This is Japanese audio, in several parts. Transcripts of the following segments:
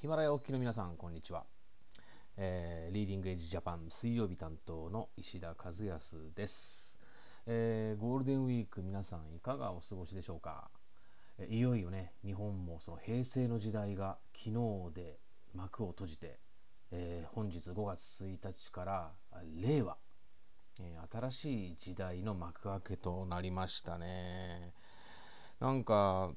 ヒマラヤお聞きの皆さん、こんにちは。えー、リーディングエッジジャパン水曜日担当の石田和康です、えー、ゴールデンウィーク皆さんいかがお過ごしでしょうか、え、いよいよね日本もその平成の時代が昨日で幕を閉じて、えー、本日5月1日から令和、えー、新しい時代の幕開けとなりましたね。なんか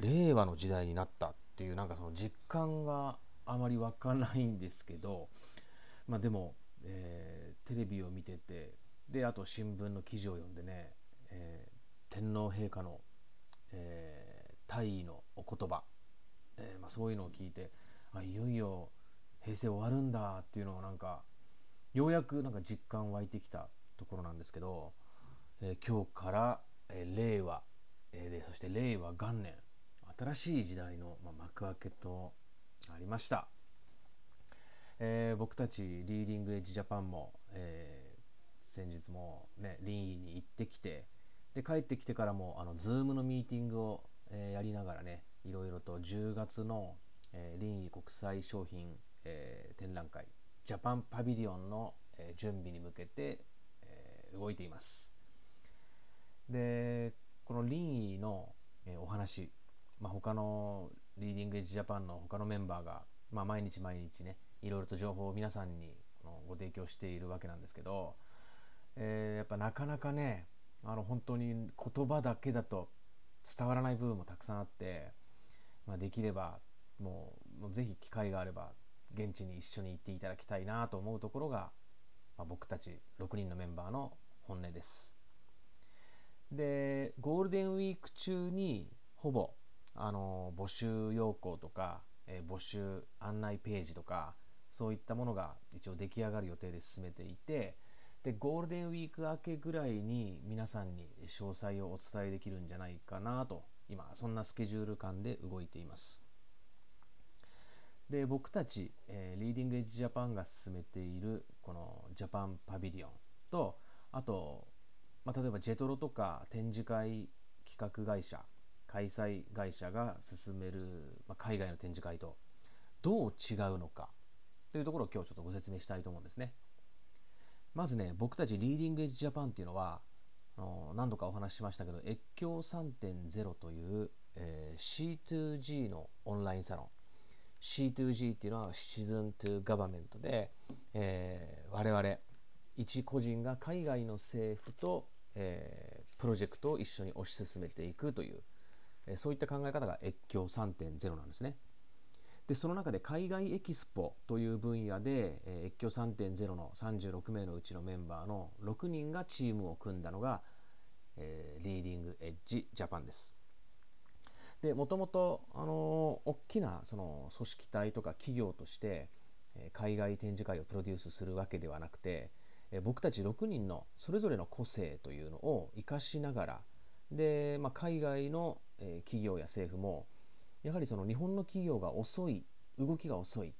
令和の時代になった。っていうなんかその実感があまり湧かないんですけど、まあ、でも、えー、テレビを見ててであと新聞の記事を読んでね、えー、天皇陛下の、えー、大位のお言葉、えまあ、そういうのを聞いてあいよいよ平成終わるんだっていうのをなんかようやくなんか実感湧いてきたところなんですけど、え今日から、え令和、えでそして令和元年新しい時代の、ま幕開けとありました、えー、僕たちリーディングエッジジャパンも、えー、先日もね林医に行ってきてで帰ってきてからもあの Zoom のミーティングを、えー、やりながらねいろいろと10月の、えー、林国際商品、えー、展覧会ジャパンパビリオンの、えー、準備に向けて、えー、動いています。でこの林医の、えー、お話まあ、他のリーディングエッジジャパンの他のメンバーが、まあ、毎日毎日ねいろいろと情報を皆さんにご提供しているわけなんですけど、えー、やっぱなかなかねあの本当に言葉だけだと伝わらない部分もたくさんあって、まあ、できればもうもうぜひ機会があれば現地に一緒に行っていただきたいなと思うところが、まあ、僕たち6人のメンバーの本音です。でゴールデンウィーク中にほぼあの募集要項とか、えー、募集案内ページとかそういったものが一応出来上がる予定で進めていてでゴールデンウィーク明けぐらいに皆さんに詳細をお伝えできるんじゃないかなと今そんなスケジュール感で動いています。で僕たち、えー、 Leading Edge Japan が進めているこの Japan Pavilion とあと、まあ、例えばジェトロとか展示会企画会社開催会社が進める、まあ、海外の展示会とどう違うのかというところを今日ちょっとご説明したいと思うんですね。まずね、僕たち Leading Edge Japan っていうのは、何度かお話ししましたけど、越境3.0という、えー、C2G のオンラインサロン。C2G っていうのはシズン2ガバメントで、えー、我々、一個人が海外の政府と、えー、プロジェクトを一緒に推し進めていくという、そういった考え方が越境3.0なんですね。でその中で海外エキスポという分野で、え越境3.0の36名のうちのメンバーの6人がチームを組んだのが、えー、リーディングエッジジャパンです。でもともと、あの、大きなその組織体とか企業として、え、海外展示会をプロデュースするわけではなくて、え、僕たち6人のそれぞれの個性というのを生かしながらで、まあ、海外のえ企業や政府もやはりその日本の企業が遅い動きが遅い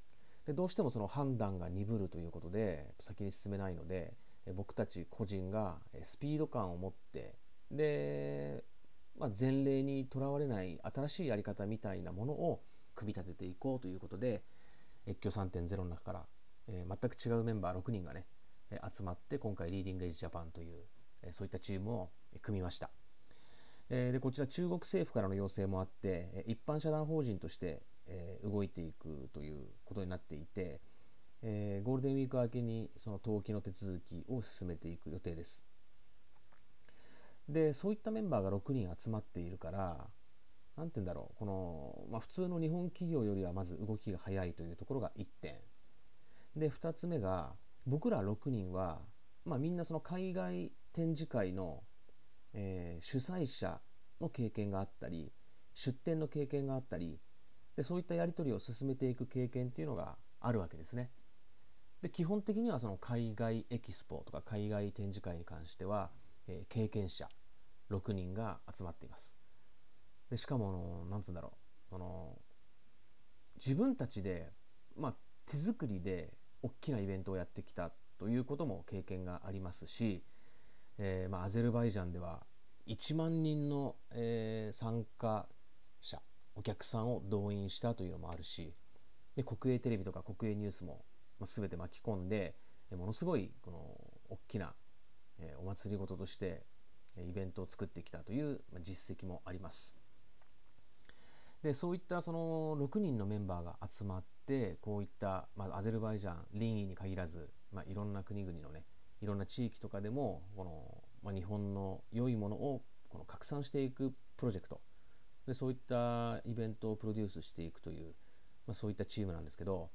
でどうしてもその判断が鈍るということで先に進めないので僕たち個人がスピード感を持ってで、まあ、前例にとらわれない新しいやり方みたいなものを組み立てていこうということで越境3.0の中から、えー、全く違うメンバー6人がね集まって今回リーディングエッジジャパンというそういったチームを組みました。でこちら中国政府からの要請もあって一般社団法人として動いていくということになっていてゴールデンウィーク明けにその登記の手続きを進めていく予定です。でそういったメンバーが6人集まっているから何て言うんだろうこの、まあ、普通の日本企業よりはまず動きが早いというところが1点で2つ目が僕ら6人は、まあ、みんなその海外展示会のえー、主催者の経験があったり出店の経験があったりでそういったやり取りを進めていく経験っていうのがあるわけですね。で基本的にはその海外エキスポとか海外展示会に関しては、えー、経験者6人が集まっています。でしかもなんつうんだろうの自分たちで、まあ、手作りで大きなイベントをやってきたということも経験がありますしえーまあ、アゼルバイジャンでは1万人の、えー、参加者お客さんを動員したというのもあるしで国営テレビとか国営ニュースも、まあ、全て巻き込んでものすごいこの大きな、えー、お祭りごととしてイベントを作ってきたという実績もあります。でそういったその6人のメンバーが集まってこういった、まあ、アゼルバイジャン臨沂に限らず、まあ、いろんな国々のねいろんな地域とかでもこの、まあ、日本の良いものをこの拡散していくプロジェクト。でそういったイベントをプロデュースしていくという、まあ、そういったチームなんですけど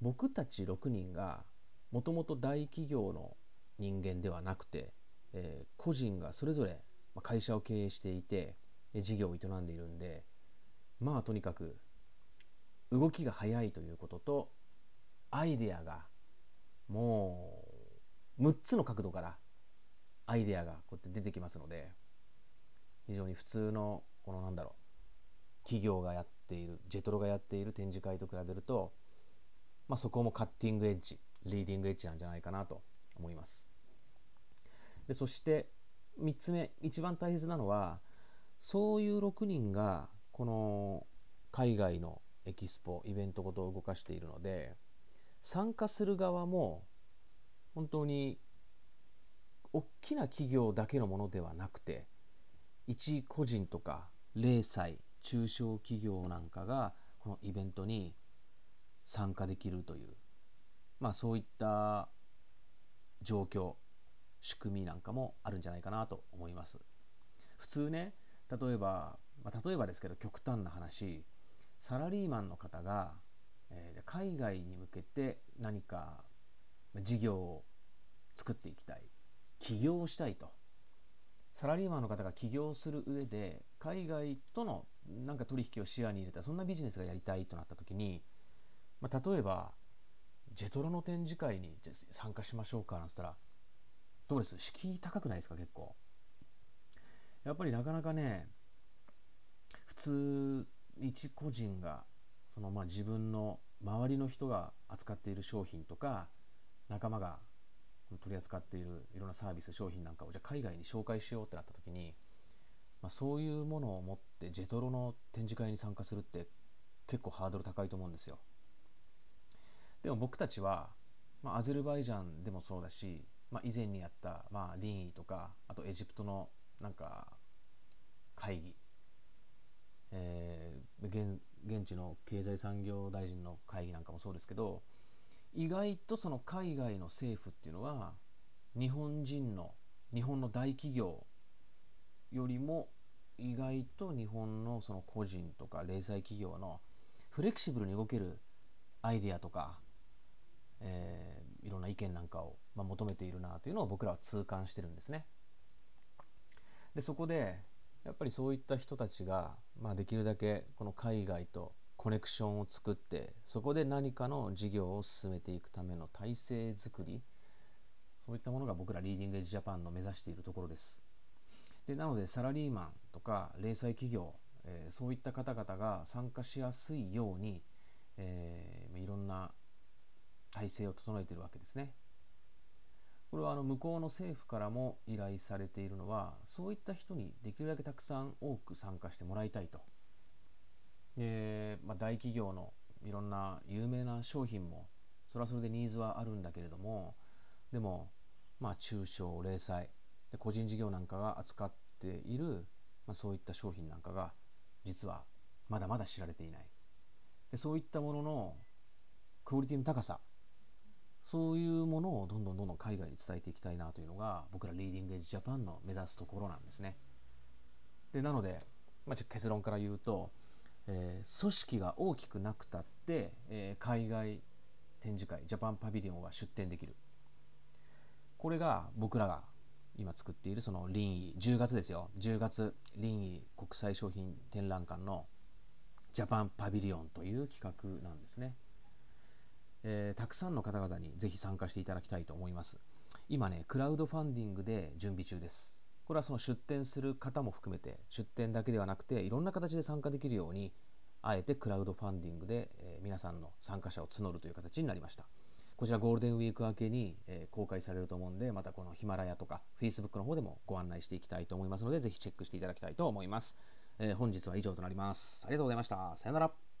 僕たち6人がもともと大企業の人間ではなくて、えー、個人がそれぞれ会社を経営していて事業を営んでいるんでまあとにかく動きが早いということとアイデアがもう6つの角度からアイデアがこうやって出てきますので非常に普通のこのなんだろう企業がやっているジェトロがやっている展示会と比べると、まあ、そこもカッティングエッジリーディングエッジなんじゃないかなと思います。でそして3つ目一番大切なのはそういう6人がこの海外のエキスポイベントごと動かしているので参加する側も本当に大きな企業だけのものではなくて一個人とか零細中小企業なんかがこのイベントに参加できるというまあそういった状況仕組みなんかもあるんじゃないかなと思います。普通ね例えば、まあ、例えばですけど極端な話サラリーマンの方が、えー、海外に向けて何か事業を作っていきたい。起業したいと。サラリーマンの方が起業する上で海外とのなんか取引を視野に入れたそんなビジネスがやりたいとなった時に、まあ、例えばジェトロの展示会に参加しましょうかなんつったらどうです？敷居高くないですか結構。やっぱりなかなかね普通一個人がそのまあ自分の周りの人が扱っている商品とか仲間が取り扱っているいろんなサービス商品なんかをじゃあ海外に紹介しようってなった時に、まあ、そういうものを持ってジェトロの展示会に参加するって結構ハードル高いと思うんですよ。でも僕たちは、まあ、アゼルバイジャンでもそうだし、まあ、以前にやった、まあ、リンとかあとエジプトのなんか会議、えー、現現地の経済産業大臣の会議なんかもそうですけど意外とその海外の政府っていうのは日本人の日本の大企業よりも意外と日本のその個人とか零細企業のフレキシブルに動けるアイデアとか、えー、いろんな意見なんかを、まあ、求めているなというのを僕らは痛感してるんですね。でそこでやっぱりそういった人たちが、まあ、できるだけこの海外とコネクションを作ってそこで何かの事業を進めていくための体制づくりそういったものが僕らリーディングエッジジャパンの目指しているところです。でなのでサラリーマンとか零細企業、えー、そういった方々が参加しやすいように、えー、いろんな体制を整えているわけですね。これはあの向こうの政府からも依頼されているのはそういった人にできるだけたくさん多く参加してもらいたいと。えー、まあ、大企業のいろんな有名な商品もそれはそれでニーズはあるんだけれどもでも、まあ、中小零細で個人事業なんかが扱っている、まあ、そういった商品なんかが実はまだまだ知られていない。でそういったもののクオリティの高さそういうものをどんどんどんどん海外に伝えていきたいなというのが僕らリーディングエッジジャパンの目指すところなんですね。でなので、まあ、結論から言うとえー、組織が大きくなくたって、えー、海外展示会ジャパンパビリオンは出展できる。これが僕らが今作っているその林イ10月ですよ。10月林イ国際商品展覧館のジャパンパビリオンという企画なんですね、えー、たくさんの方々にぜひ参加していただきたいと思います。今ねクラウドファンディングで準備中です。これはその出店する方も含めて出店だけではなくていろんな形で参加できるようにあえてクラウドファンディングで、え、皆さんの参加者を募るという形になりました。こちらゴールデンウィーク明けに、え、公開されると思うんでまたこのヒマラヤとか Facebook の方でもご案内していきたいと思いますのでぜひチェックしていただきたいと思います、え、本日は以上となります。ありがとうございました。さよなら。